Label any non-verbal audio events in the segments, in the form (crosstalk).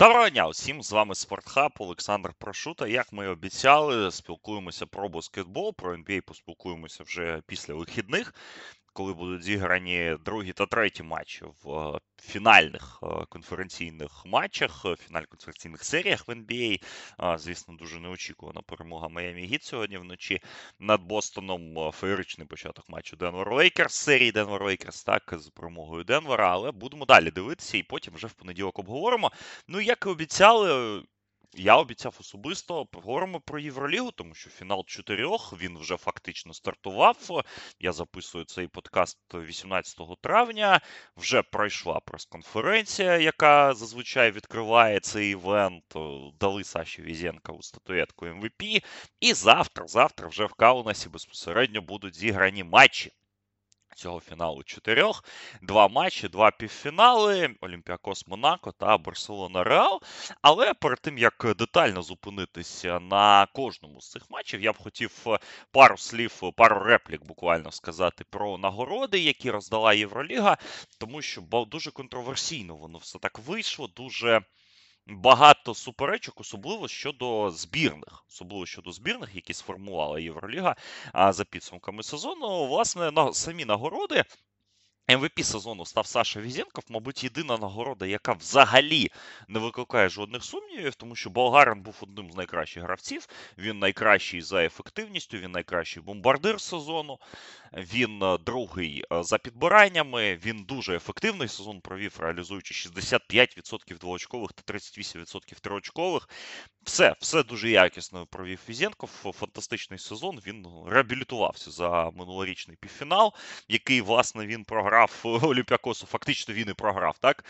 Доброго дня усім! З вами Спортхаб Олександр Прошута. Як ми і обіцяли, спілкуємося про баскетбол, про NBA поспілкуємося вже після вихідних коли будуть зіграні другі та треті матчі в е, фінальних е, конференційних матчах, е, фінальних конференційних серіях в NBA. Звісно, дуже неочікувана перемога Майами Гіт сьогодні вночі над Бостоном. Феєричний початок матчу Денвер Лейкерс, серії Денвер Лейкерс, так, з перемогою Денвера. Але будемо далі дивитися і потім вже в понеділок обговоримо. Ну, як і обіцяли. Я обіцяв особисто поговоримо про Євролігу, тому що фінал чотирьох він вже фактично стартував. Я записую цей подкаст 18 травня. Вже пройшла прес-конференція, яка зазвичай відкриває цей івент. Дали Саші Візенка статуетку МВП. І завтра, завтра вже в Каунасі безпосередньо будуть зіграні матчі цього фіналу чотирьох. Два матчі, два півфінали: Олімпіакос Монако та Барселона Реал. Але перед тим як детально зупинитися на кожному з цих матчів, я б хотів е, пару слів, пару реплік буквально сказати про нагороди, які роздала Євроліга, тому що дуже контроверсійно воно все так вийшло. дуже багато суперечок, особливо щодо збірних, особливо щодо збірних, які сформувала Євроліга за підсумками сезону. Власне, на самі нагороди MVP сезону став Саша Візенков, мабуть, єдина нагорода, яка взагалі не викликає жодних сумнівів, тому що Болгарин був одним з найкращих гравців. Він найкращий за ефективністю, він найкращий бомбардир сезону, він е, другий е, за підбираннями. Він дуже ефективний сезон провів, реалізуючи 65% двоочкових та 38% триочкових. Все, все дуже якісно провів Візенков. Фантастичний сезон. Він реабілітувався за минулорічний півфінал, який, власне, він програв програв (laughs) Олімпіакосу, фактично він і програв, так?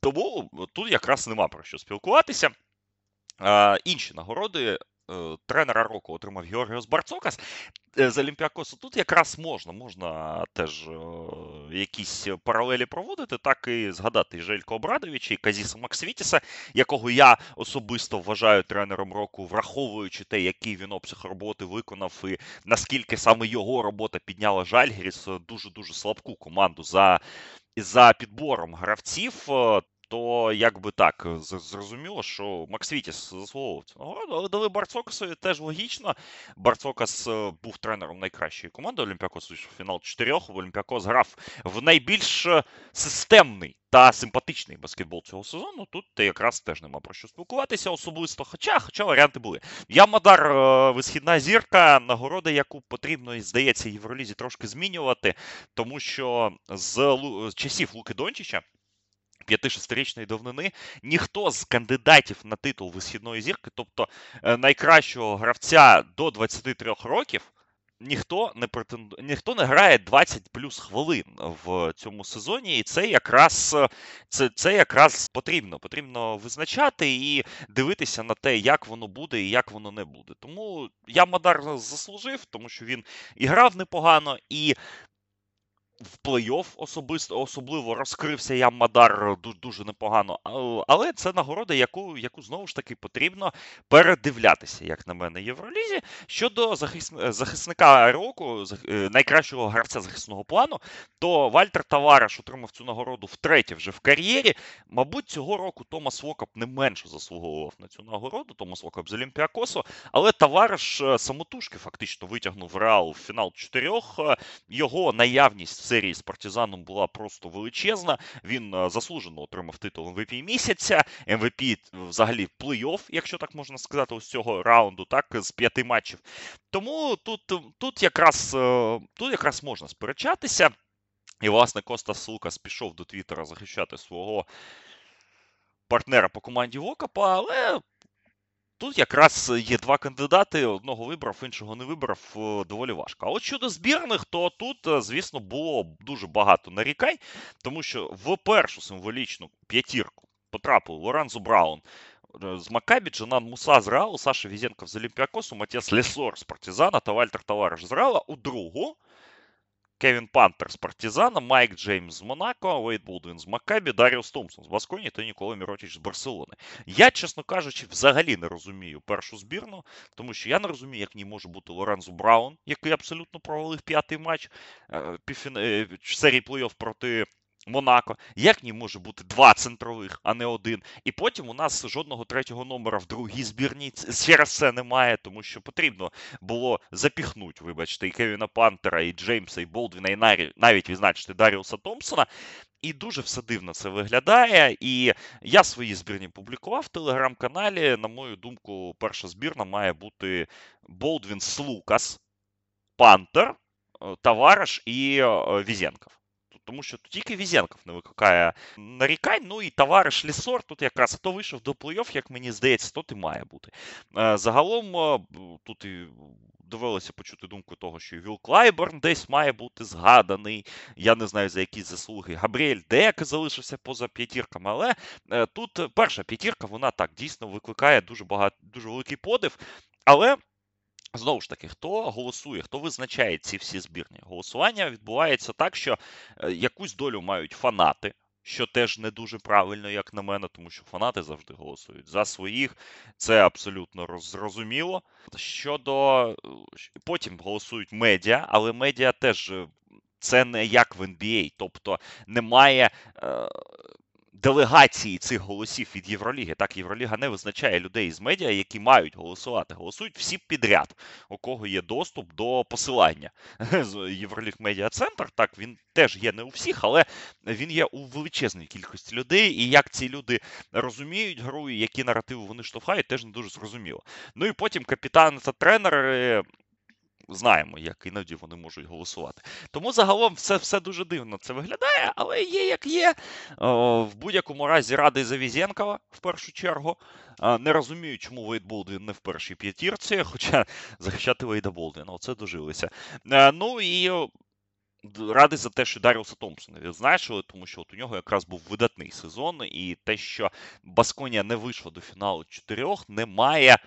Тому тут якраз нема про що спілкуватися. Інші нагороди. Е, тренера року отримав Георгіос Барцокас е, з Олімпіакосу. Тут якраз можна можна теж е, якісь паралелі проводити, так і згадати і Желько Обрадовича, і Казіса Максвітіса, якого я особисто вважаю тренером року, враховуючи те, який він обсяг роботи виконав, і наскільки саме його робота підняла Жальгіріс дуже дуже слабку команду за. За підбором гравців, то якби так зрозуміло, що Максвітіс заслуговував нагороду, але дали Барцокасові теж логічно. Барцокас е, був тренером найкращої команди. Олімпіакос вийшов фінал чотирьох. Олімпіакос грав в найбільш е, системний та симпатичний баскетбол цього сезону. Тут якраз теж нема про що спілкуватися особисто. Хоча хоча варіанти були. Я Мадар е, висхідна зірка, нагорода, яку потрібно, здається, Євролізі трошки змінювати, тому що з часів Луки Дончича. 5-6-річної давнини ніхто з кандидатів на титул висхідної зірки, тобто е, найкращого гравця до 23 років. Ніхто не претенду... ніхто не грає 20 плюс хвилин в цьому сезоні, і це якраз це, це якраз потрібно. Потрібно визначати і дивитися на те, як воно буде і як воно не буде. Тому я Мадар заслужив, тому що він і грав непогано, і в плей-офф особисто особливо розкрився я Мадар дуже непогано. Але це нагорода, яку яку знову ж таки потрібно передивлятися, як на мене, Євролізі. Щодо захисника року, е, найкращого гравця захисного плану, то Вальтер Тавараш отримав цю нагороду втретє вже в кар'єрі. Мабуть, цього року Томас Локап не менше заслуговував на цю нагороду, Томас Локап з Олімпіакосу, але Тавараш е, самотужки фактично витягнув Реал в фінал чотирьох. Е, його наявність серії з партизаном була просто величезна. Він е, заслужено отримав титул МВП місяця. МВП взагалі плей-офф, якщо так можна сказати, ось цього раунду, так, з п'яти матчів. Тому тут тут, якраз е, тут якраз можна сперечатися. І, власне, Костас Лукас пішов до Твіттера захищати свого партнера по команді Вокапа, але Тут якраз є два кандидати: одного вибрав, іншого не вибрав е, доволі важко. А от щодо збірних, то тут, е, звісно, було дуже багато нарікань, тому що в першу символічну п'ятірку потрапив Лорензо Браун. Е, з Макабі, Джанан Муса з Реалу, Саша Візенков з Олімпіакосу, Матіас Лесор з Партизана та Вальтер Тавариш з Реала. У другу Кевін Пантер з Партизана, Майк Джеймс з Монако, Вейд Болдвін з Маккабі, Даріус Томпсон з Басконі та Нікола Міротіч з Барселони. Я, чесно кажучи, взагалі не розумію першу збірну, тому що я не розумію, як в ній може бути Лорензо Браун, який абсолютно провалив п'ятий матч е, е, серії плей-офф проти Монако, як ні може бути два центрових, а не один. І потім у нас жодного третього номера в другій збірній через це немає, тому що потрібно було запіхнути, вибачте, і Кевіна Пантера, і Джеймса, і Болдвіна, і навіть відзначити Даріуса Томпсона. І дуже все дивно це виглядає. І я свої збірні публікував в телеграм-каналі. На мою думку, перша збірна має бути Болдвін Слукас, Пантер, е, Тавариш і е, Візенков. Тому що тільки Візенков не викликає нарікань. Ну і Тавариш Лесор тут якраз хто вийшов до плей-офф, як мені здається, то і має бути. Е, загалом тут і довелося почути думку того, що Віл Клайберн десь має бути згаданий. Я не знаю за які заслуги. Габріель Дек залишився поза п'ятірками, але е, тут перша п'ятірка, вона так дійсно викликає дуже багато, дуже великий подив. Але. Знову ж таки, хто голосує, хто визначає ці всі збірні? Голосування відбувається так, що е, якусь долю мають фанати, що теж не дуже правильно, як на мене, тому що фанати завжди голосують за своїх. Це абсолютно зрозуміло. Щодо е, потім голосують медіа, але медіа теж е, це не як в NBA, тобто немає. Е, делегації цих голосів від Євроліги. Так, Євроліга не визначає людей з медіа, які мають голосувати. Голосують всі підряд, у кого є доступ до посилання. (laughs) Євроліг Медіа Центр, так, він теж є не у всіх, але він є у величезній кількості людей. І як ці люди розуміють гру, і які наративи вони штовхають, теж не дуже зрозуміло. Ну і потім капітан та тренери знаємо, як іноді вони можуть голосувати. Тому загалом все все дуже дивно це виглядає, але є як є. В будь-якому разі радий за Візєнкова в першу чергу. Не розумію, чому Вейд Болдвін не в першій п'ятірці, хоча захищати Вейда Болдвіна, оце дожилися. Е, ну і. Радий за те, що Даріуса Томпсона відзначили, тому що от у нього якраз був видатний сезон, і те, що Басконія не вийшла до фіналу чотирьох, не має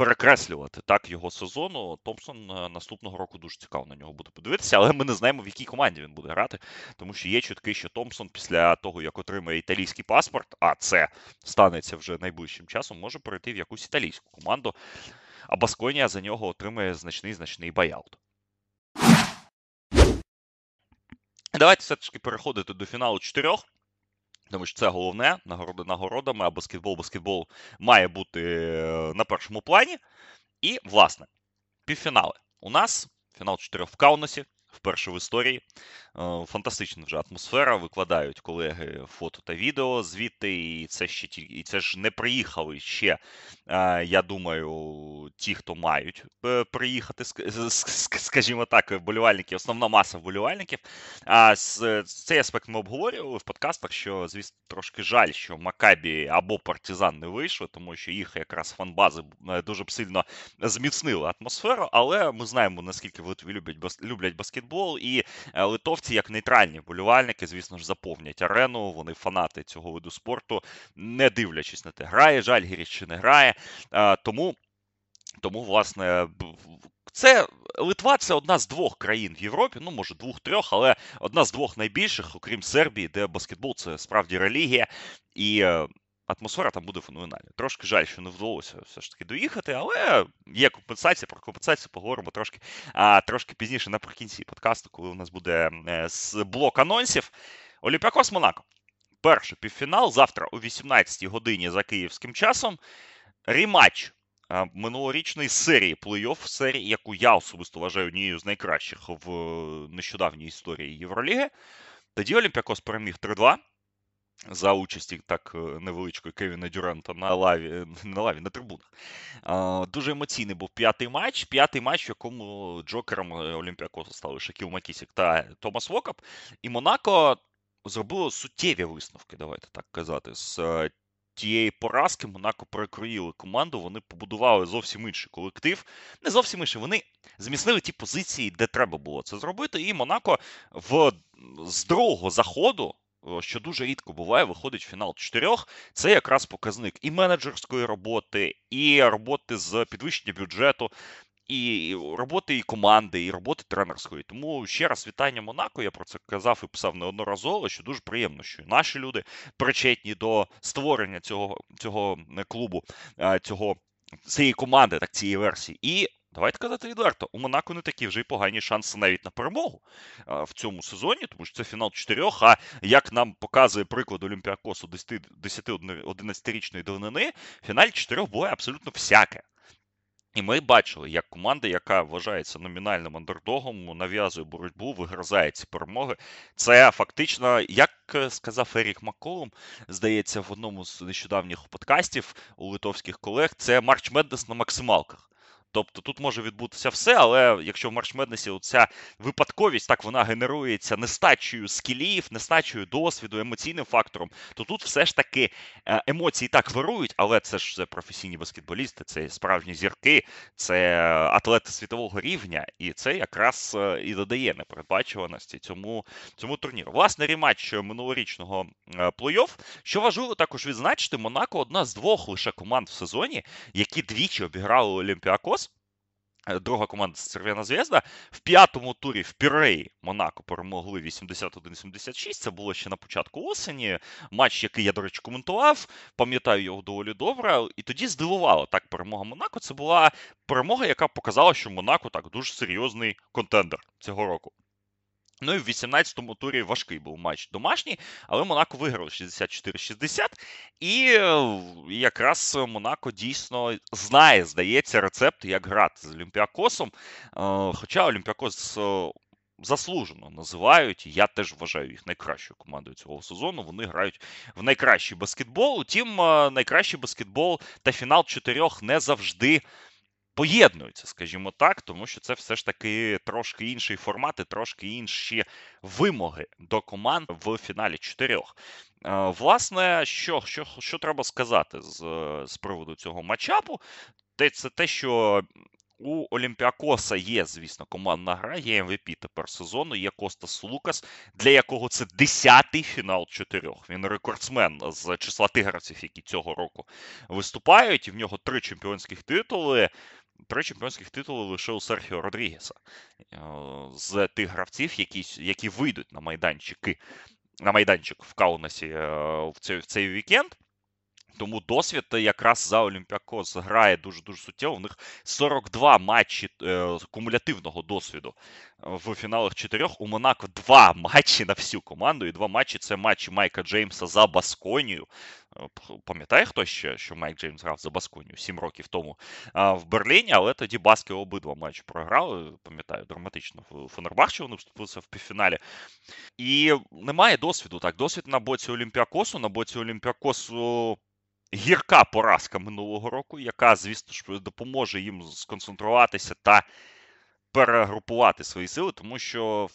перекреслювати так його сезону. Томпсон е, наступного року дуже цікаво на нього буде подивитися, але ми не знаємо, в якій команді він буде грати, тому що є чутки, що Томпсон після того, як отримає італійський паспорт, а це станеться вже найближчим часом, може перейти в якусь італійську команду. А Басконія за нього отримає значний значний байаут. Давайте все таки переходити до фіналу чотирьох. Тому що це головне нагороди нагородами, а баскетбол, баскетбол має бути е, на першому плані. І, власне, півфінали. У нас фінал 4 в Каунасі, вперше в історії. Е, фантастична вже атмосфера. Викладають колеги фото та відео звідти, і це ще ті, і це ж не приїхали ще. Е, я думаю, ті, хто мають е, приїхати, скажімо так, вболівальники, основна маса вболівальників. А цей аспект ми обговорювали в подкастах. Що, звісно, трошки жаль, що Макабі або Партизан не вийшли, тому що їх якраз фанбази дуже б сильно зміцнили атмосферу. Але ми знаємо наскільки в Литві люблять люблять баскетбол і литовці як нейтральні болівальники, звісно ж, заповнять арену. Вони фанати цього виду спорту, не дивлячись на те, грає Жальгіріс чи не грає. Тому, тому, власне, це Литва це одна з двох країн в Європі, ну може двох-трьох, але одна з двох найбільших, окрім Сербії, де баскетбол це справді релігія. І е, атмосфера там буде феноменальна. Трошки жаль, що не вдалося все ж таки доїхати, але є компенсація. Про компенсацію поговоримо трошки а, трошки пізніше наприкінці подкасту, коли у нас буде е, блок анонсів. Олімпіакос Монако. Перший півфінал завтра о 18-й годині за київським часом. Ріматч минулорічної серії плей-офф, серії, яку я особисто вважаю однією з найкращих в нещодавній історії Євроліги. Тоді Олімпіакос переміг 3-2 за участі так е, невеличкої Кевіна Дюранта на лаві, на лаві, на трибунах. Дуже емоційний був п'ятий матч. П'ятий матч, в якому джокером е, Олімпіакосу стали Шакіл Макісік та Томас Вокап. І Монако зробило суттєві висновки, давайте так казати. з е, Тієї поразки Монако перекроїли команду, вони побудували зовсім інший колектив. Не зовсім інший, вони зміцнили ті позиції, де треба було це зробити. І Монако в з другого заходу що дуже рідко буває, виходить фінал чотирьох. Це якраз показник і менеджерської роботи, і роботи з підвищення бюджету. І роботи і команди, і роботи тренерської. Тому ще раз вітання Монако. Я про це казав і писав неодноразово, що дуже приємно, що наші люди причетні до створення цього цього клубу, цього цієї команди, так цієї версії. І Давайте казати відверто, у Монако не такі вже й погані шанси навіть на перемогу в цьому сезоні, тому що це фінал чотирьох. А як нам показує приклад Олімпіакосу 10-11-річної давнини, в фіналі чотирьох буває абсолютно всяке. І ми бачили, як команда, яка вважається номінальним андердогом, нав'язує боротьбу, вигризає ці перемоги. Це фактично, як сказав Ерік Макколум, здається, в одному з нещодавніх подкастів у литовських колег, це Марч Меднес на максималках. Тобто тут може відбутися все, але якщо в Марш Меднесі ця випадковість так вона генерується нестачею скілів, нестачею досвіду, емоційним фактором, то тут все ж таки е, емоції так вирують, але це ж професійні баскетболісти, це справжні зірки, це атлети світового рівня, і це якраз е, і додає непередбачуваності цьому цьому турніру. Власне, рематч минулорічного е, плей-офф. Що важливо також відзначити, Монако одна з двох лише команд в сезоні, які двічі обіграли Олімпіакос. Е, друга команда Червона Зв'язда. В п'ятому турі в Піреї Монако перемогли 81-76. Це було ще на початку осені. Матч, який я, до речі, коментував, пам'ятаю його доволі добре. І тоді здивувала так перемога Монако. Це була перемога, яка показала, що Монако так дуже серйозний контендер цього року. Ну і в 18-му турі важкий був матч домашній, але Монако виграв 64-60. І е, якраз Монако дійсно знає, здається, рецепт, як грати з Олімпіакосом. Е, хоча Олімпіакос е, заслужено називають, я теж вважаю їх найкращою командою цього сезону. Вони грають в найкращий баскетбол. Утім, найкращий баскетбол та фінал чотирьох не завжди поєднуються, скажімо так, тому що це все ж таки трошки інший формат і трошки інші вимоги до команд в фіналі чотирьох. Е, власне, що що, що треба сказати з з приводу цього матчапу, це те, що у Олімпіакоса є, звісно, командна гра, є МВП тепер сезону, є Костас Лукас, для якого це десятий фінал чотирьох. Він рекордсмен з числа тигравців, які цього року виступають. І в нього три чемпіонських титули. Три чемпіонських титули лише у Серхіо Родрігеса е, з тих гравців, які які вийдуть на майданчики на майданчик в Каунасі е, в цей в цей вікенд. Тому досвід якраз за Олімпіакос грає дуже-дуже суттєво. У них 42 матчі е, кумулятивного досвіду в фіналах чотирьох. У Монако два (laughs) матчі на всю команду. І два матчі це матчі Майка Джеймса за Басконію. Е, пам'ятає хто ще, що Майк Джеймс грав за Басконію 7 років тому в Берліні, але тоді Баски обидва матчі програли. Пам'ятаю, драматично в Фенербахчі вони вступилися в півфіналі. І немає досвіду. Так, досвід на боці Олімпіакосу, на боці Олімпіакосу гірка поразка минулого року, яка, звісно ж, допоможе їм сконцентруватися та перегрупувати свої сили, тому що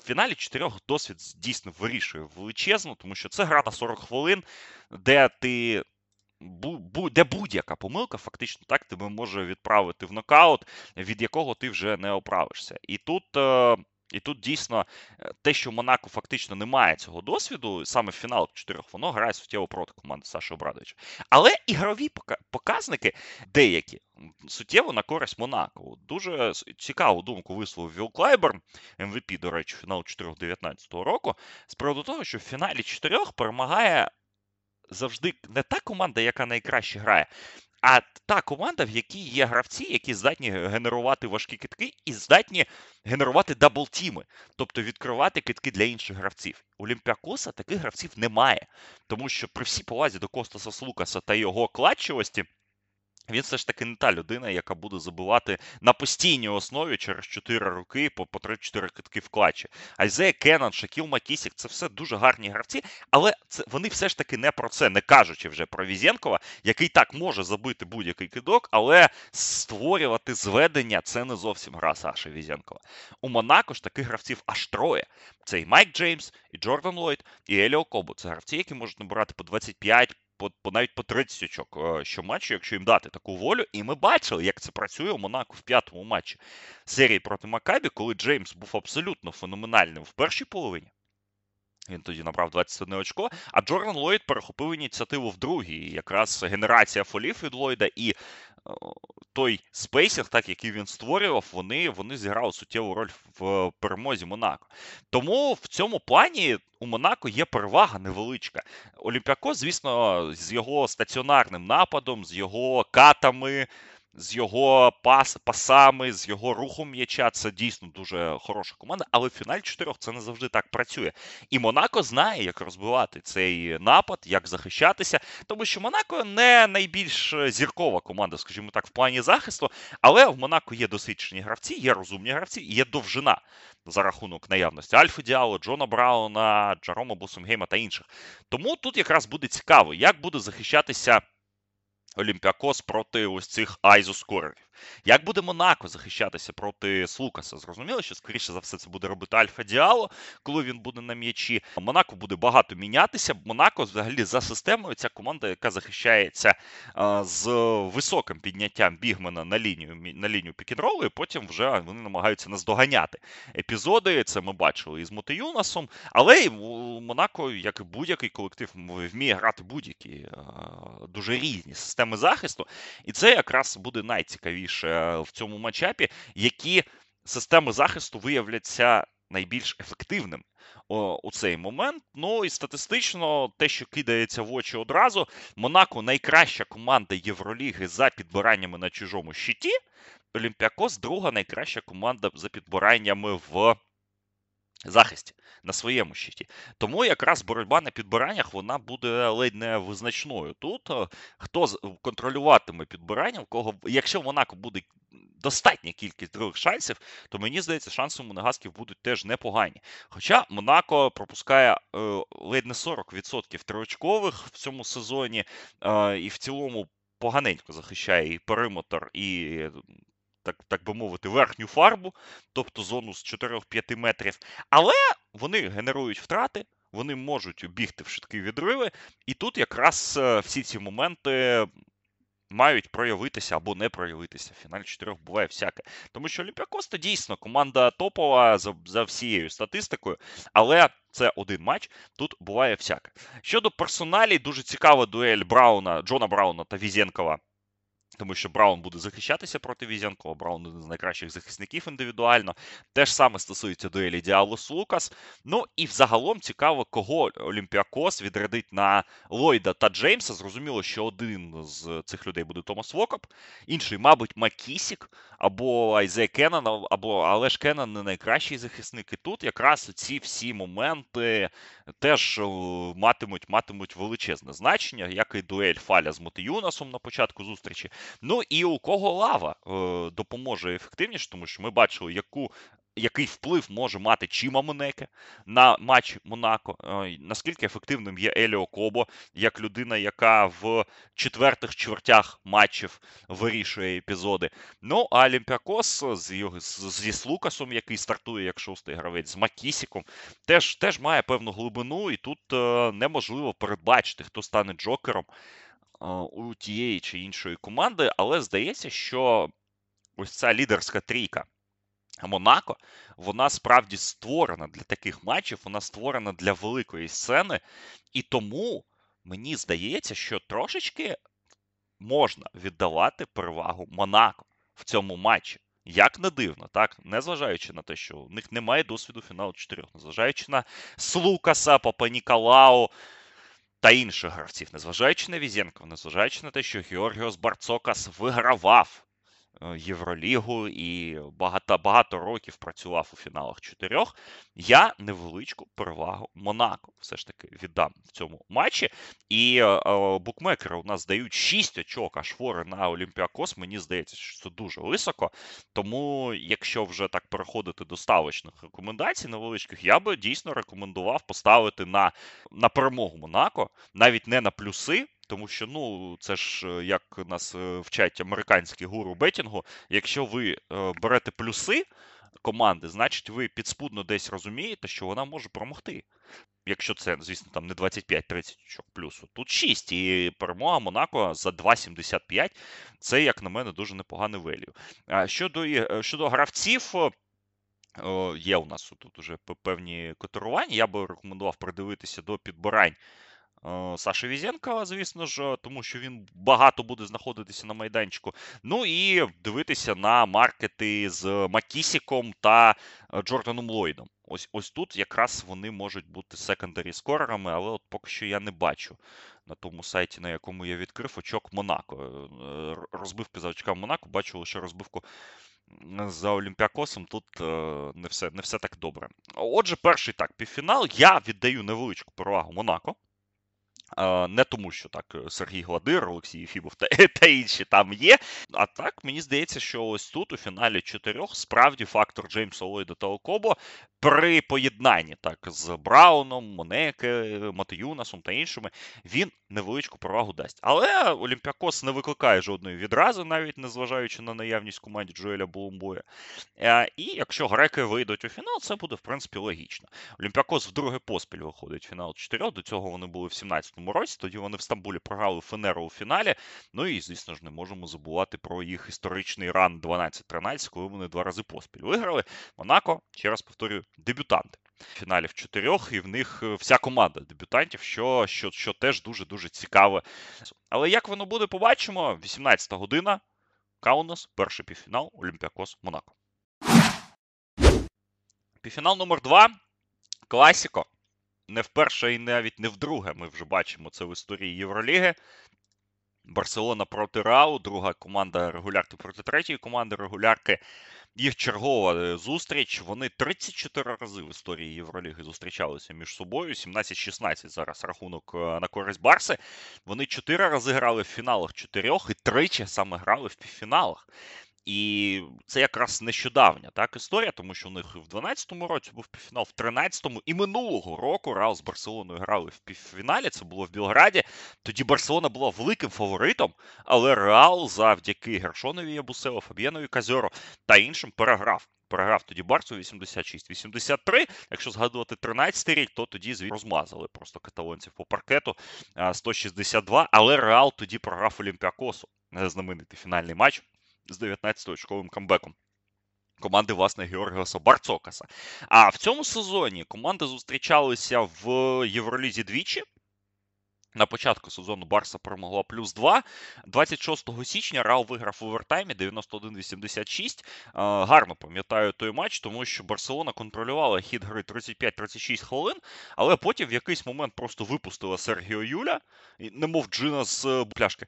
в фіналі чотирьох досвід дійсно вирішує величезно, тому що це гра на 40 хвилин, де ти. Де будь-яка помилка, фактично так тебе може відправити в нокаут, від якого ти вже не оправишся. І тут е, і тут дійсно е, те, що Монако фактично не має цього досвіду, саме в фінал чотирьох, воно грає суттєво проти команди Саші Обрадовича. Але ігрові показники деякі суттєво на користь Монако. Дуже цікаву думку висловив Віл Клайберн, МВП, ем до речі, фіналу 4-19 року, з приводу того, що в фіналі чотирьох перемагає завжди не та команда, яка найкраще грає, а та команда, в якій є гравці, які здатні генерувати важкі китки і здатні генерувати даблтіми, тобто відкривати китки для інших гравців. Олімпіакоса таких гравців немає, тому що при всій повазі до Костаса Слукаса та його кладчивості. Він все ж таки не та людина, яка буде забивати на постійній основі через 4 роки по 3-4 китки в клатчі. Айзея Кеннон, Шакіл Матісік це все дуже гарні гравці, але це вони все ж таки не про це, не кажучи вже про Візєнкова, який так може забити будь-який кидок, але створювати зведення це не зовсім гра Саші Візєнкова. У Монако ж таких гравців аж троє. Це і Майк Джеймс, і Джордан Ллойд, і Еліо Кобу. Це гравці, які можуть набирати по 25 по, по навіть по 30 очок е, щоматчу, якщо їм дати таку волю. І ми бачили, як це працює у Монако в п'ятому матчі серії проти Макабі, коли Джеймс був абсолютно феноменальним в першій половині. Він тоді набрав 21 очко, а Джордан Ллойд перехопив ініціативу в другій. Якраз генерація фолів від Ллойда і той spacing, так який він створював, вони вони зіграли суттєву роль в перемозі Монако. Тому в цьому плані у Монако є перевага невеличка. Олімпіако, звісно, з його стаціонарним нападом, з його cut ами. З його пас, пасами, з його рухом м'яча. Це дійсно дуже хороша команда, але в фіналі чотирьох це не завжди так працює. І Монако знає, як розбивати цей напад, як захищатися, тому що Монако не найбільш зіркова команда, скажімо так, в плані захисту, але в Монако є досвідчені гравці, є розумні гравці, є довжина за рахунок наявності Альфа Діало, Джона Брауна, Джарома Бусумгейма та інших. Тому тут якраз буде цікаво, як буде захищатися. Олімпіакос проти ось цих айзоскорерів. Як буде Монако захищатися проти Слукаса? Зрозуміло, що скоріше за все це буде робити Альфа Діало, коли він буде на м'ячі. Монако буде багато мінятися. Монако, взагалі, за системою, ця команда, яка захищається а, з високим підняттям бігмена на лінію на лінію пікінролу, і потім вже вони намагаються наздоганяти епізоди. Це ми бачили із Мотеюнасом. Але і Монако, як і будь-який колектив, вміє грати будь-які дуже різні системи захисту. І це якраз буде найцікавіше найцікавіше в цьому матчапі, які системи захисту виявляться найбільш ефективними у цей момент. Ну і статистично, те, що кидається в очі одразу, Монако найкраща команда Євроліги за підбираннями на чужому щиті. Олімпіакос друга найкраща команда за підбираннями в захисті на своєму щиті. Тому якраз боротьба на підбираннях вона буде ледь не визначною. Тут е, хто контролюватиме підбирання, в кого, якщо Монако буде достатня кількість других шансів, то мені здається, шанси у Монегасків будуть теж непогані. Хоча Монако пропускає е, ледь не 40% триочкових в цьому сезоні, е, і в цілому поганенько захищає і периметр, і так так би мовити, верхню фарбу, тобто зону з 4-5 метрів. Але вони генерують втрати, вони можуть бігти в швидкі відриви, і тут якраз е, всі ці моменти. Мають проявитися або не проявитися. В фіналі чотирьох буває всяке. Тому що Олімпіакос це дійсно команда топова за за всією статистикою, але це один матч. Тут буває всяке. Щодо персоналій, дуже цікава дуель Брауна, Джона Брауна та Візєнкова тому що Браун буде захищатися проти Візенкова. Браун один з найкращих захисників індивідуально. Те ж саме стосується дуелі Діалло Слукас. Ну і взагалом цікаво, кого Олімпіакос відрядить на Ллойда та Джеймса. Зрозуміло, що один з цих людей буде Томас Вокап, інший, мабуть, Макісік або Айзе Кеннон, або але ж Кеннон не найкращий захисник. І тут якраз ці всі моменти теж е, матимуть матимуть величезне значення, як і дуель Фаля з Мотиюнасом на початку зустрічі. Ну і у кого лава е, допоможе ефективніше, тому що ми бачили, яку який вплив може мати Чіма Монеке на матч Монако. Е, наскільки ефективним є Еліо Кобо, як людина, яка в четвертих чвертях матчів вирішує епізоди. Ну, а Олімпіакос зі Слукасом, який стартує як шостий гравець, з Макісіком, теж теж має певну глибину, і тут е, неможливо передбачити, хто стане Джокером у тієї чи іншої команди, але здається, що ось ця лідерська трійка. Монако, вона справді створена для таких матчів, вона створена для великої сцени, і тому мені здається, що трошечки можна віддавати перевагу Монако в цьому матчі. Як не дивно, так? Незважаючи на те, що у них немає досвіду фіналу чотирьох, незважаючи на Слукаса, Папа Ніколау та інших гравців, незважаючи на Візенко, незважаючи на те, що Георгіос Барцокас вигравав Євролігу і багато багато років працював у фіналах чотирьох. Я невеличку перевагу Монако все ж таки віддам в цьому матчі. І е, е букмекери у нас дають 6 очок, аж фори на Олімпіакос. Мені здається, що це дуже високо. Тому, якщо вже так переходити до ставочних рекомендацій невеличких, я би дійсно рекомендував поставити на, на перемогу Монако, навіть не на плюси. Тому що ну це ж е, як нас е, вчать американські гуру бетінгу. Якщо ви е, берете плюси команди, значить ви підспудно десь розумієте, що вона може промогти. Якщо це, звісно, там не 25-30 плюсу, тут 6. І перемога Монако за 2,75. Це, як на мене, дуже непоганий велію. Щодо щодо гравців, є у нас тут уже певні котирування. Я би рекомендував придивитися до підбирань Саші Візенка, звісно ж, тому що він багато буде знаходитися на майданчику. Ну і дивитися на маркети з Макісіком та е, Джорданом Ллойдом. Ось ось тут якраз вони можуть бути секондарі скорерами, але от поки що я не бачу на тому сайті, на якому я відкрив очок Монако. Е, розбивки за очками Монако, бачу лише розбивку за Олімпіакосом. Тут е, не все не все так добре. Отже, перший так, півфінал. Я віддаю невеличку перевагу Монако. Не тому, що так е, Сергій Гладир, Олексій Єфімов та, та інші там є. А так мені здається, що ось тут у фіналі чотирьох справді фактор Джеймса Ллойда та Окобо при поєднанні так з Брауном, Монеке, Матеюнасом та іншими він невеличку перевагу дасть. Але Олімпіакос не викликає жодної відрази, навіть незважаючи на наявність команді Джоеля Булумбоя. Е, і якщо греки вийдуть у фінал, це буде в принципі логічно. Олімпіакос вдруге поспіль виходить в фінал 4. До цього вони були в 17-му році. Тоді вони в Стамбулі програли Фенеру у фіналі. Ну і звісно ж не можемо забувати про їх історичний ран 12-13, коли вони два рази поспіль виграли. Монако, ще раз повторюю, дебютанти. Фіналів чотирьох, і в них е, вся команда дебютантів, що що, що теж дуже-дуже цікаве. Але як воно буде, побачимо. 18 година. Каунас, перший півфінал, Олімпіакос Монако. Півфінал номер 2 Класіко. Не вперше і навіть не вдруге. Ми вже бачимо це в історії Євроліги. Барселона проти Рау, друга команда регулярки проти третьої команди регулярки. Їх чергова е, зустріч. Вони 34 рази в історії Євроліги зустрічалися між собою. 17-16 зараз рахунок е, на користь Барси. Вони 4 рази грали в фіналах чотирьох і тричі саме грали в півфіналах. І це якраз нещодавня так історія, тому що у них в 12-му році був півфінал, в 13-му і минулого року Реал з Барселоною грали в півфіналі. Це було в Білграді. Тоді Барселона була великим фаворитом, але Реал завдяки Гершонові Ябусео, Фаб'єнові Казьоро та іншим переграв. Переграв тоді Барсу 86-83. Якщо згадувати 13-й рік, то тоді звідси розмазали просто каталонців по паркету 162. Але Реал тоді програв Олімпіакосу. Знаменитий фінальний матч з 19-очковим камбеком. Команди, власне, Георгіоса Барцокаса. А в цьому сезоні команди зустрічалися в Євролізі двічі. На початку сезону Барса перемогла плюс 2. 26 січня Рау виграв у овертаймі 91-86. Гарно пам'ятаю той матч, тому що Барселона контролювала хід гри 35-36 хвилин, але потім в якийсь момент просто випустила Сергіо Юля, немов джина з е, пляшки.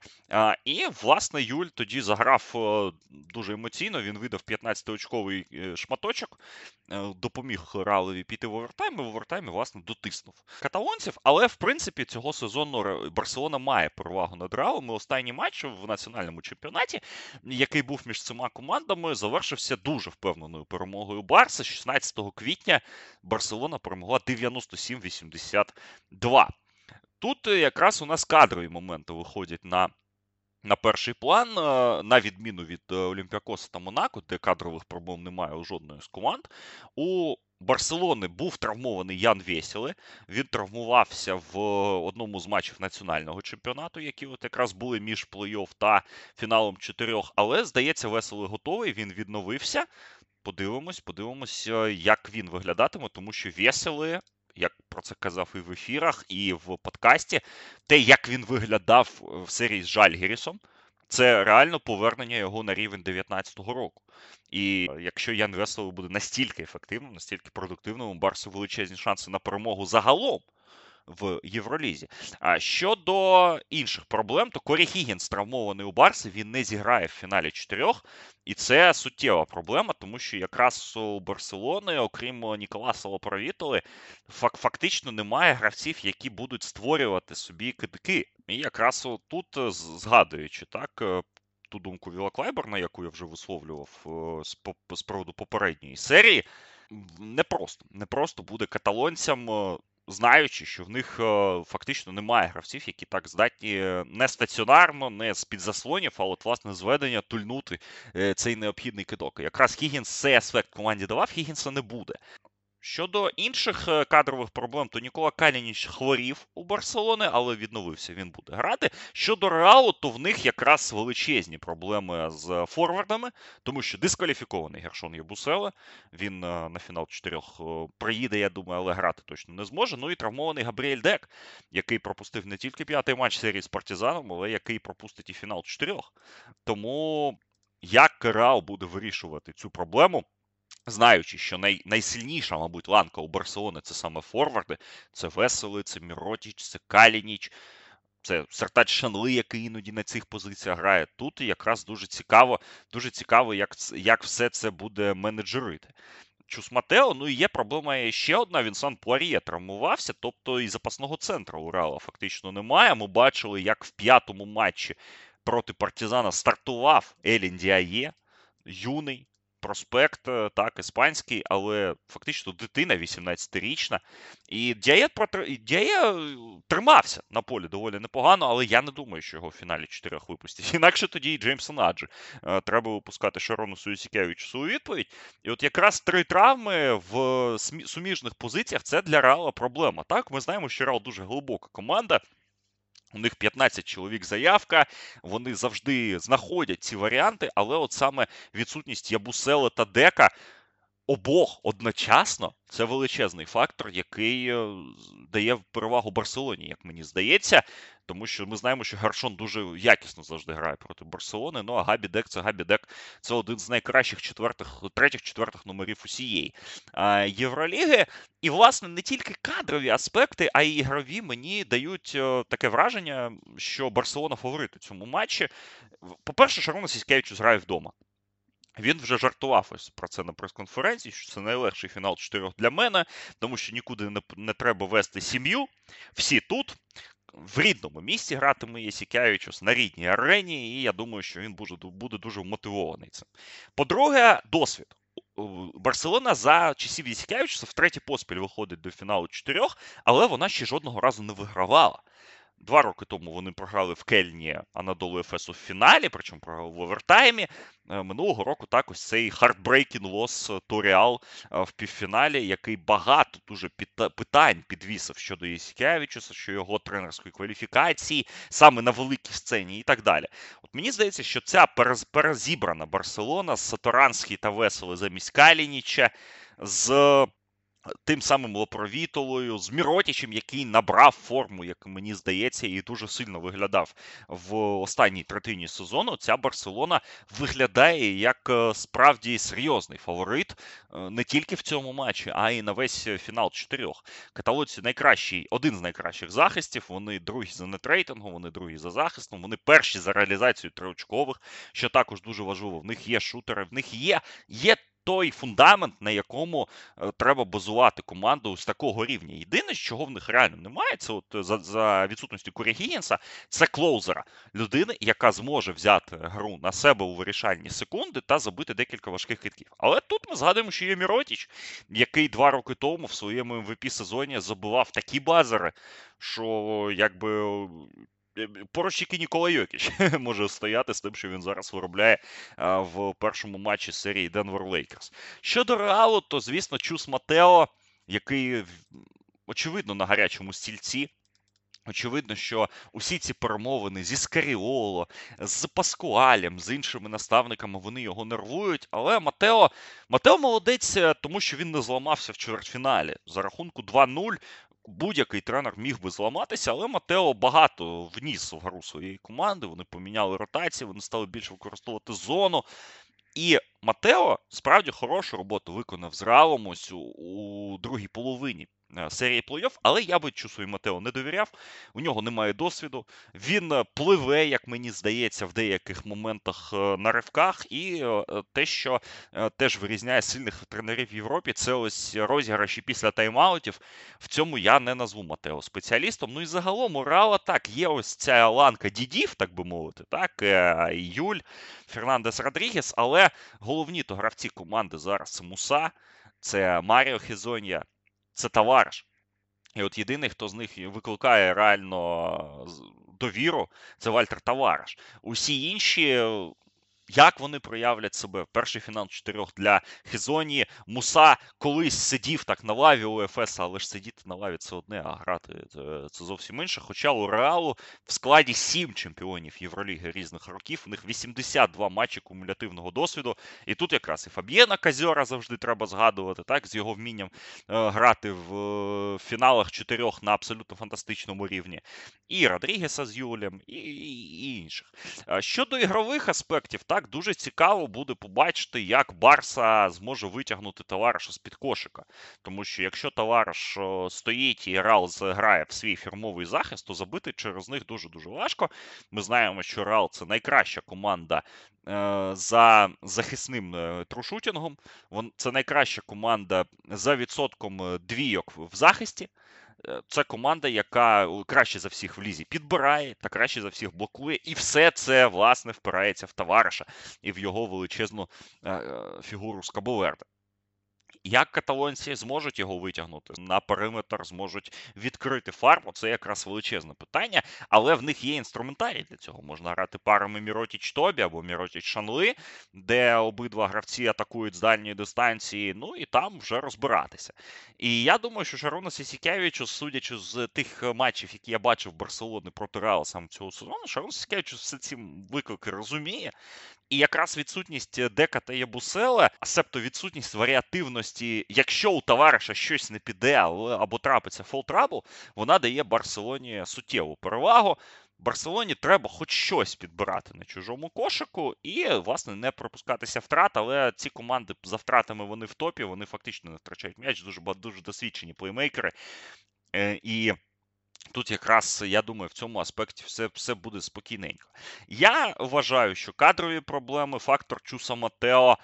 І, власне, Юль тоді заграв е, дуже емоційно. Він видав 15-очковий е, шматочок, допоміг Ралеві піти в овертайм, і в овертаймі, власне, дотиснув каталонців. Але, в принципі, цього сезону. Барселона має перевагу над Реалом. Останній матч в національному чемпіонаті, який був між цими командами, завершився дуже впевненою перемогою Барса. 16 квітня Барселона перемогла 97-82. Тут якраз у нас кадрові моменти виходять на. На перший план, на відміну від е, Олімпіакоса та Монако, де кадрових проблем немає у жодної з команд, у Барселони був травмований Ян Вєсіле. Він травмувався в одному з матчів національного чемпіонату, які от якраз були між плей-офф та фіналом чотирьох. Але, здається, веселий готовий. Він відновився. Подивимось, подивимось, як він виглядатиме, тому що Вєселе, як про це казав і в ефірах, і в подкасті, те, як він виглядав в серії з Жальгірісом, це реально повернення його на рівень 19-го року. І якщо Ян Весело буде настільки ефективним, настільки продуктивним, у Барсу величезні шанси на перемогу загалом в Євролізі. А щодо інших проблем, то Корі Хігінс травмований у Барсі, він не зіграє в фіналі чотирьох, і це суттєва проблема, тому що якраз у Барселони, окрім Ніколаса Лопровітоли, фактично немає гравців, які будуть створювати собі кидки. І якраз тут, згадуючи так. Е, ту думку Віла Клайберна, яку я вже висловлював е, з приводу попередньої серії, не просто не просто буде каталонцям е, знаючи, що в них е, фактично немає гравців, які так здатні е, не стаціонарно, не з під заслонів, а от власне зведення тульнути е, цей необхідний кидок. Якраз Хігінс цей аспект команді давав, Хігінса не буде. Щодо інших е, кадрових проблем, то Нікола Калініч хворів у Барселони, але відновився, він буде грати. Щодо Реалу, то в них якраз величезні проблеми з форвардами, тому що дискваліфікований Гершон Єбуселе. Він е, на фінал чотирьох е, приїде, я думаю, але грати точно не зможе. Ну і травмований Габріель Дек, який пропустив не тільки п'ятий матч серії з партизаном, але який пропустить і фінал чотирьох. Тому як Реал буде вирішувати цю проблему? Знаючи, що най, найсильніша, мабуть, ланка у Барселони це саме Форварди, це Веселий, це Міротіч, це Калініч, це Сертач Шанли, який іноді на цих позиціях грає. Тут якраз дуже цікаво, дуже цікаво, як як все це буде менеджерити. Чус Матео, ну і є проблема ще одна. Вінсан Пуаріє травмувався, тобто і запасного центру у Реала фактично немає. Ми бачили, як в п'ятому матчі проти партизана стартував Елін Діає, юний, проспект, е, так, іспанський, але фактично дитина 18-річна. І Дяє, Дяє е, тримався на полі доволі непогано, але я не думаю, що його в фіналі чотирьох випустять. (laughs) Інакше тоді і Джеймса Наджі. Е, треба випускати Шарону Суюсікевичу свою відповідь. І от якраз три травми в суміжних позиціях це для Реала проблема. Так, ми знаємо, що Реал дуже глибока команда. У них 15 чоловік заявка, вони завжди знаходять ці варіанти, але от саме відсутність Ябусели та Дека обох одночасно це величезний фактор, який е, дає перевагу Барселоні, як мені здається. Тому що ми знаємо, що Гаршон дуже якісно завжди грає проти Барселони. Ну а Габі Дек це Габі Дек це один з найкращих четвертих, третіх, четвертих номерів усієї Євроліги. І, власне, не тільки кадрові аспекти, а й ігрові мені дають е, таке враження, що Барселона фаворит у цьому матчі. По-перше, Шарона Сіськевичу грає вдома. Він вже жартував ось про це на прес-конференції, що це найлегший фінал чотирьох для мене, тому що нікуди не, не треба вести сім'ю. Всі тут. В рідному місці гратиме Єсікявічус на рідній арені, і я думаю, що він буде, буде дуже мотивований цим. По-друге, досвід. Барселона за часів Єсікявічуса втретє поспіль виходить до фіналу чотирьох, але вона ще жодного разу не вигравала. Два роки тому вони програли в Кельні Анадолу Ефесу в фіналі, причому програли в овертаймі. Е, минулого року також цей heartbreaking loss to Real в півфіналі, який багато дуже питань підвісив щодо Єсікявічуса, що його тренерської кваліфікації, саме на великій сцені і так далі. От мені здається, що ця перезібрана Барселона з Саторанський та Веселий замість Калініча, з тим самим Лопровітолою, з Міротічем, який набрав форму, як мені здається, і дуже сильно виглядав в останній третині сезону. Ця Барселона виглядає як е, справді серйозний фаворит е, не тільки в цьому матчі, а й на весь фінал чотирьох. Каталоці найкращий, один з найкращих захистів. Вони другі за нетрейтингом, вони другі за захистом. Вони перші за реалізацію триочкових, що також дуже важливо. В них є шутери, в них є, є той фундамент, на якому е, треба базувати команду з такого рівня. Єдине, чого в них реально немає, це от е, за за відсутності Курі Гігінса, це клоузера, людини, яка зможе взяти гру на себе у вирішальні секунди та забити декілька важких хитків. Але тут ми згадуємо, що є Міротіч, який два роки тому в своєму mvp сезоні забивав такі базери, що якби поруч тільки Нікола Йокіч (laughs) може стояти з тим, що він зараз виробляє в першому матчі серії Денвер Лейкерс. Щодо реалу, то звісно, Чус Матео, який очевидно на гарячому стільці. Очевидно, що усі ці перемовини зі Скаріоло, з Паскуалем, з іншими наставниками вони його нервують. Але Матео Матео молодець, е, тому що він не зламався в чвертьфіналі. За рахунку 2-0 будь-який тренер міг би зламатися, але Матео багато вніс в гру своєї команди. Вони поміняли ротації, вони стали більше використовувати зону. І Матео справді хорошу роботу виконав з Реалом ось у, у другій половині серії плей-офф, але я би Чусу і Матео не довіряв. У нього немає досвіду. Він е, пливе, як мені здається, в деяких моментах е, на ривках. І те, що теж вирізняє сильних тренерів в Європі, це ось розіграші після тайм-аутів. В цьому я не назву Матео спеціалістом. Ну і загалом у Реала так, є ось ця ланка дідів, так би мовити, так, Юль, Фернандес Родрігес, але головні то гравці команди зараз Муса, це Маріо Хезонія це товариш. І от єдиний, хто з них викликає реально довіру, це Вальтер Товариш. Усі інші як вони проявлять себе? Перший фінал чотирьох для Хізоні. Муса колись сидів так на лаві у ЕФС, але ж сидіти на лаві це одне, а грати це зовсім інше. Хоча у Реалу в складі сім чемпіонів Євроліги різних років. У них 82 матчі кумулятивного досвіду. І тут якраз і Фаб'єна Казьора завжди треба згадувати, так, з його вмінням е, грати в е, фіналах чотирьох на абсолютно фантастичному рівні. І Родрігеса з Юлем, і, і інших. Щодо ігрових аспектів, так. Так, дуже цікаво буде побачити, як Барса зможе витягнути товариша з-під кошика. Тому що якщо товариш стоїть і Реал грає в свій фірмовий захист, то забити через них дуже-дуже важко. Ми знаємо, що Реал це найкраща команда е, за захисним е, трушутінгом. Це найкраща команда за відсотком е, двійок в захисті. Е, це команда, яка краще за всіх в лізі підбирає та краще за всіх блокує, і все це власне впирається в товариша і в його величезну е, е, фігуру з Кабоверда. Як каталонці зможуть його витягнути на периметр, зможуть відкрити фарбу, це якраз величезне питання, але в них є інструментарій для цього. Можна грати парами Міротіч Тобі або Міротіч Шанли, де обидва гравці атакують з дальньої дистанції, ну і там вже розбиратися. І я думаю, що Шарона Сісікевичу, судячи з тих матчів, які я бачив Барселони проти Реала саме цього сезону, Шарон Сісікевич все ці виклики розуміє. І якраз відсутність е, Дека та Єбусела, себто відсутність варіативності, якщо у товариша щось не піде або трапиться фолтрабл, вона дає Барселоні суттєву перевагу. Барселоні треба хоч щось підбирати на чужому кошику і, власне, не пропускатися втрат, але ці команди за втратами вони в топі, вони фактично не втрачають м'яч, дуже дуже досвідчені плеймейкери. Е, і Тут якраз я думаю, в цьому аспекті все все буде спокійненько. Я вважаю, що кадрові проблеми, фактор Чуса Матео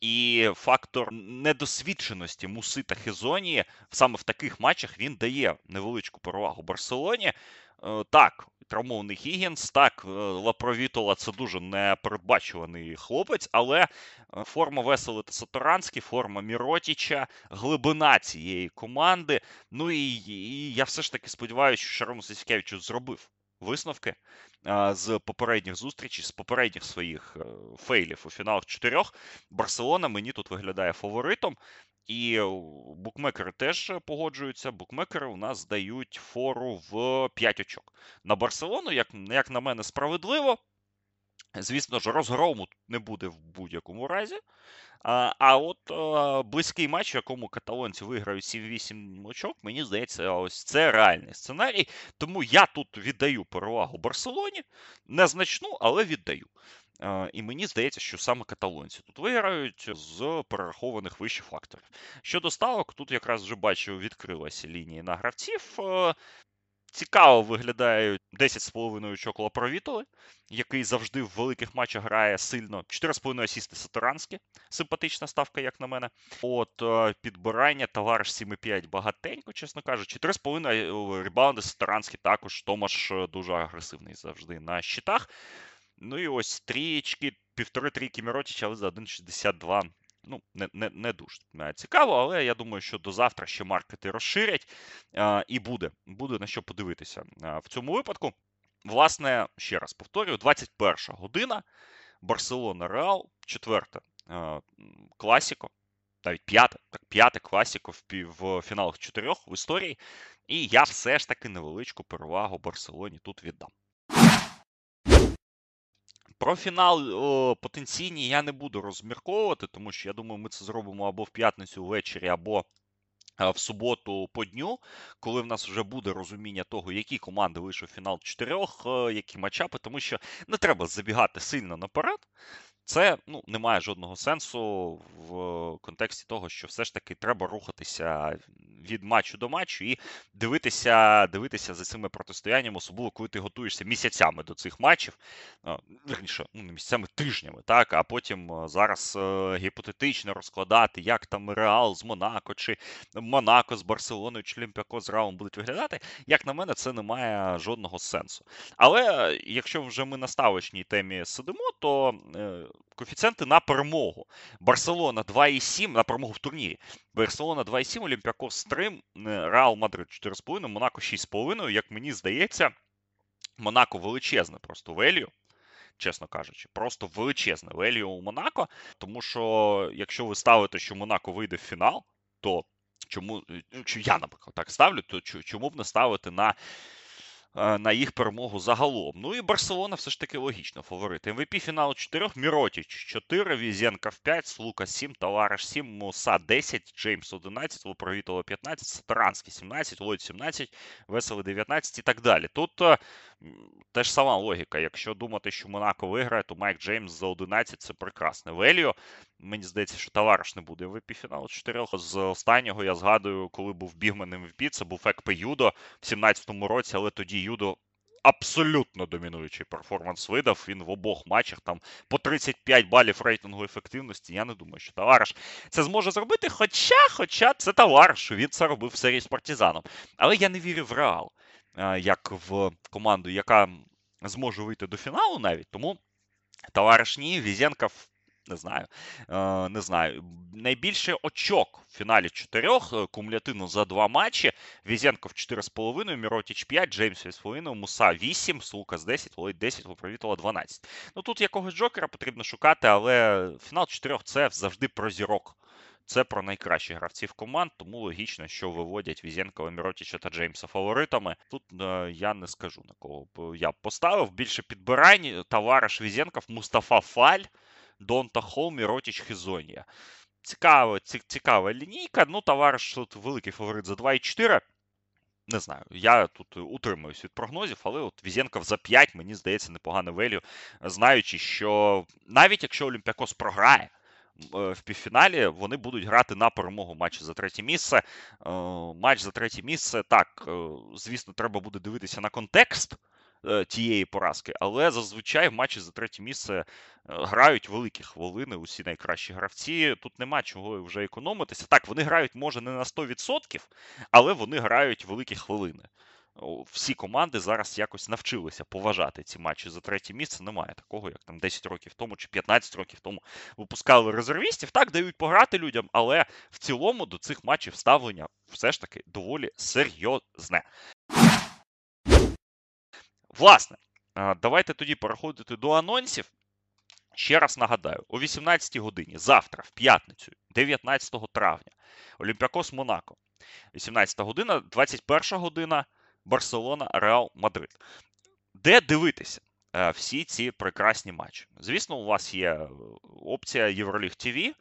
і фактор недосвідченості Муси та Хезонії саме в таких матчах він дає невеличку перевагу Барселоні. Е, так, травмований Гігінс, так, е, Лапровітола це дуже непередбачуваний хлопець, але е, форма Весели та Сатуранські, форма Міротіча, глибина цієї команди. Ну і, і я все ж таки сподіваюся, що Шаром Сіськевичу зробив висновки з попередніх зустрічей, з попередніх своїх фейлів у фіналах чотирьох. Барселона мені тут виглядає фаворитом. І букмекери теж погоджуються. Букмекери у нас дають фору в 5 очок. На Барселону, як як на мене, справедливо. Звісно ж, розгрому не буде в будь-якому разі. А а от а, близький матч, в якому каталонці виграють 7-8 очок, мені здається, ось це реальний сценарій. Тому я тут віддаю перевагу Барселоні. Незначну, але віддаю. І мені здається, що саме каталонці тут виграють з перерахованих вище факторів. Щодо ставок, тут якраз вже бачу, відкрилася лінія на гравців. Е, цікаво виглядають 10,5 очок Лапровітоли, який завжди в великих матчах грає сильно. 4,5 асісти Сатуранські. Симпатична ставка, як на мене. От е, підбирання товариш 7,5 багатенько, чесно кажучи. 4,5 ребаунди Сатуранські також. Томаш е, дуже агресивний завжди на щитах. Ну і ось трієчки, півтори трійки Міротіча, але за 1,62. Ну, не не, не дуже цікаво, але я думаю, що до завтра ще маркети розширять а, і буде буде на що подивитися а, в цьому випадку. Власне, ще раз повторюю: 21 година. Барселона Реал, четверте класіко, навіть п'яте, так, п'яте класіко в, в фіналах чотирьох в історії. І я все ж таки невеличку перевагу Барселоні тут віддам. Про фінал потенційні я не буду розмірковувати, тому що я думаю, ми це зробимо або в п'ятницю ввечері, або в суботу по дню, коли в нас вже буде розуміння того, які команди вийшов фінал чотирьох, е, які матчапи, тому що не треба забігати сильно наперед. Це ну, не має жодного сенсу в контексті того, що все ж таки треба рухатися від матчу до матчу і дивитися дивитися за цими протистояннями, особливо коли ти готуєшся місяцями до цих матчів, верніше, ну не місяцями тижнями, так, а потім зараз е, гіпотетично розкладати, як там Реал з Монако, чи Монако з Барселоною, чи Олімпіако з Реалом будуть виглядати. Як на мене, це не має жодного сенсу. Але якщо вже ми на ставочній темі сидимо, то. Е, коефіцієнти на перемогу. Барселона 2,7 на перемогу в турнірі. Барселона 2,7, Олімпіакос 3, Реал Мадрид 4,5, Монако 6,5. Як мені здається, Монако величезне просто велію. Чесно кажучи, просто величезне велію у Монако. Тому що, якщо ви ставите, що Монако вийде в фінал, то чому чи я, наприклад, так ставлю, то чому б не ставити на Е, на їх перемогу загалом. Ну і Барселона все ж таки логічно фаворит. MVP фіналу 4, Міротіч 4, Візенков 5, Слукас 7, Тавариш 7, Муса 10, Джеймс 11, Лапровіттола 15, Сатаранський 17, Ллойд 17, Веселий 19 і так далі. Тут е, Теж сама логіка. Якщо думати, що Монако виграє, то Майк Джеймс за 11 це прекрасне value. Мені здається, що товариш не буде в фіналу 4. З останнього я згадую, коли був бігмен МВП, це був ЕКП Юдо в 17-му році, але тоді Юдо. Абсолютно домінуючий перформанс видав. Він в обох матчах там по 35 балів рейтингу ефективності. Я не думаю, що товариш це зможе зробити. Хоча, хоча це товариш, він це робив в серії з партизаном. Але я не вірю в реал. Е, як в команду, яка зможе вийти до фіналу навіть. Тому товариш ні, Візенков, не знаю. Е, не знаю. Найбільше очок в фіналі чотирьох, е, кумулятивно за два матчі. Візенков 4,5, Міротіч 5, Джеймс 8,5, Муса 8, Сулкас 10, Володь 10, Виправітола 12. Ну тут якогось Джокера потрібно шукати, але фінал чотирьох це завжди про зірок. Це про найкращих гравців команд, тому логічно, що виводять Візєнкова, Міротіча та Джеймса фаворитами. Тут е, я не скажу на кого б я б поставив. Більше підбирань. Товариш Візєнков, Мустафа Фаль, Донта Холл, Міротіч, Хізонія. Цікава, цікава лінійка. Ну, товариш тут великий фаворит за 2,4. Не знаю, я тут утримуюсь від прогнозів, але от Візєнков за 5, мені здається, непогане велю, знаючи, що навіть якщо Олімпіакос програє. Е, в півфіналі вони будуть грати на перемогу матчі за третє місце. Е, матч за третє місце так, е, звісно, треба буде дивитися на контекст тієї поразки, але зазвичай в матчі за третє місце грають великі хвилини. Усі найкращі гравці. Тут нема чого вже економитися. Так, вони грають може не на 100%, але вони грають великі хвилини всі команди зараз якось навчилися поважати ці матчі за третє місце. Немає такого, як там 10 років тому чи 15 років тому випускали резервістів. Так дають пограти людям, але в цілому до цих матчів ставлення все ж таки доволі серйозне. Власне, давайте тоді переходити до анонсів. Ще раз нагадаю, о 18 годині завтра, в п'ятницю, 19 травня, Олімпіакос Монако. 18 година, 21 година. Барселона, Реал Мадрид. Де дивитися е, всі ці прекрасні матчі? Звісно, у вас є е, опція Євроліг ТВ.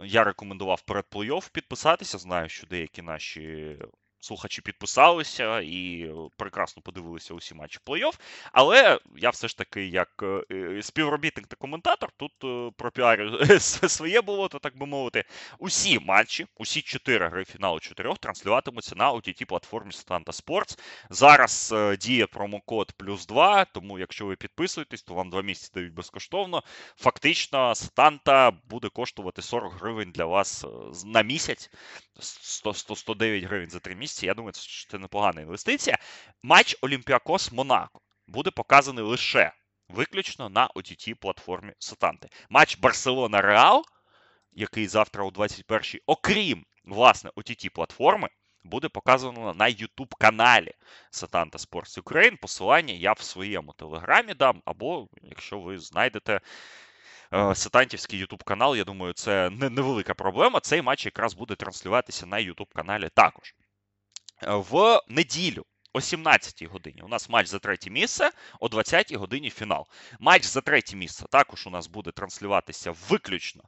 Я рекомендував перед плей-офф підписатися. Знаю, що деякі наші слухачі підписалися і прекрасно подивилися усі матчі плей-офф. Але я все ж таки, як е, е, співробітник та коментатор, тут е, пропіарю (laughs) своє було, то так би мовити. Усі матчі, усі чотири гри фіналу чотирьох транслюватимуться на ott платформі Stanta Sports. Зараз діє промокод плюс 2, тому якщо ви підписуєтесь, то вам два місяці дають безкоштовно. Фактично, Станта буде коштувати 40 гривень для вас на місяць, 100-109 гривень за три місяці місці. Я думаю, це непогана інвестиція. Матч Олімпіакос Монако буде показаний лише виключно на ott платформі Сатанти. Матч Барселона Реал, який завтра о 21-й, окрім власне ott платформи, буде показано на YouTube каналі Сатанта Sports Ukraine. Посилання я в своєму телеграмі дам, або якщо ви знайдете. Е, Сатантівський Ютуб канал, я думаю, це невелика проблема. Цей матч якраз буде транслюватися на Ютуб каналі також. В неділю. О 17-й годині у нас матч за третє місце, о 20-й годині фінал. Матч за третє місце також у нас буде транслюватися виключно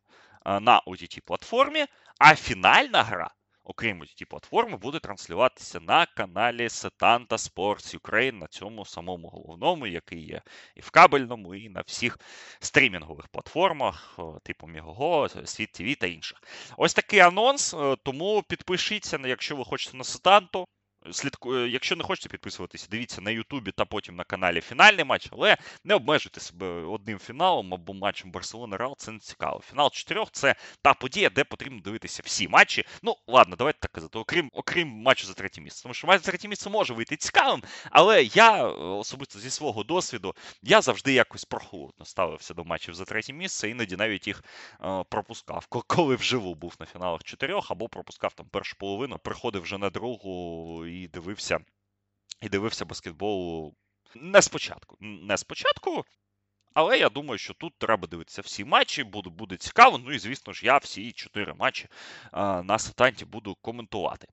е, на ott платформі, а фінальна гра, окрім ті платформи, буде транслюватися на каналі Setanta Sports Ukraine, на цьому самому головному, який є і в кабельному, і на всіх стрімінгових платформах, типу Мігого, Світ ТВ та інших. Ось такий анонс. Е, тому підпишіться, якщо ви хочете на Сетанту. Слідку... Е, якщо не хочете підписуватися, дивіться на Ютубі та потім на каналі фінальний матч, але не обмежуйте себе одним фіналом або матчем Барселона Реал, це не цікаво. Фінал чотирьох це та подія, де потрібно дивитися всі матчі. Ну, ладно, давайте так казати, окрім окрім матчу за третє місце. Тому що матч за третє місце може вийти цікавим, але я особисто зі свого досвіду я завжди якось прохолодно ставився до матчів за третє місце, іноді навіть їх е, пропускав. Коли вживу був на фіналах чотирьох, або пропускав там першу половину, приходив вже на другу і дивився і дивився баскетбол не спочатку. Не спочатку, але я думаю, що тут треба дивитися всі матчі, буде буде цікаво. Ну і звісно ж, я всі чотири матчі а, на сатанті буду коментувати.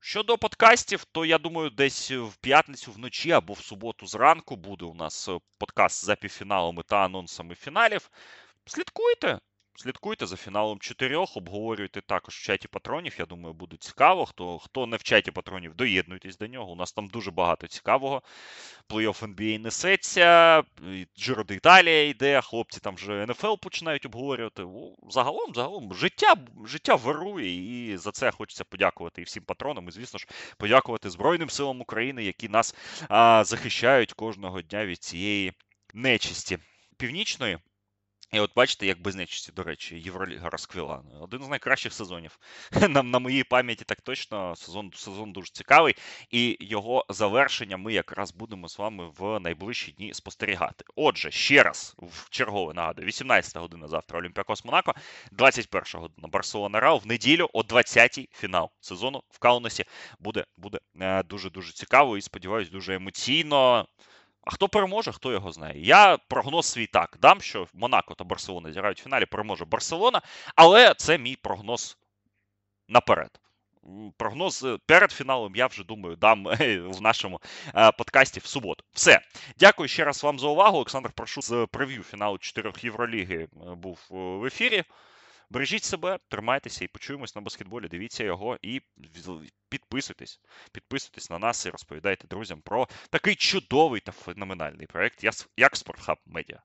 Щодо подкастів, то я думаю, десь в п'ятницю вночі або в суботу зранку буде у нас подкаст за півфіналами та анонсами фіналів. Слідкуйте, Слідкуйте за фіналом чотирьох, обговорюйте також в чаті патронів. Я думаю, буде цікаво. Хто хто не в чаті патронів, доєднуйтесь до нього. У нас там дуже багато цікавого. Плей-офф NBA несеться, Джиро Італія йде, хлопці там вже НФЛ починають обговорювати. Загалом, загалом, життя життя вирує, і за це хочеться подякувати і всім патронам. І, звісно ж, подякувати Збройним силам України, які нас а, захищають кожного дня від цієї нечисті північної. І от бачите, як без до речі, Євроліга розквіла. Один з найкращих сезонів. (laughs) На, на моїй пам'яті так точно сезон сезон дуже цікавий, і його завершення ми якраз будемо з вами в найближчі дні спостерігати. Отже, ще раз в чергове нагадую: 18 година завтра Олімпіакос Монако, 21 година Барселона Рау. В неділю о 20-й фінал сезону в Каунасі буде буде дуже дуже цікаво і сподіваюсь, дуже емоційно. А хто переможе, хто його знає. Я прогноз свій так дам, що Монако та Барселона зіграють в фіналі, переможе Барселона, але це мій прогноз наперед. Прогноз е, перед фіналом я вже думаю дам (laughs) в нашому е, подкасті в суботу. Все. Дякую ще раз вам за увагу. Олександр Прошу з прев'ю фіналу чотирьох Євроліги е, був в ефірі. Бережіть себе, тримайтеся і почуємось на баскетболі. Дивіться його і підписуйтесь. Підписуйтесь на нас і розповідайте друзям про такий чудовий та феноменальний проект, як Спортхаб Медіа.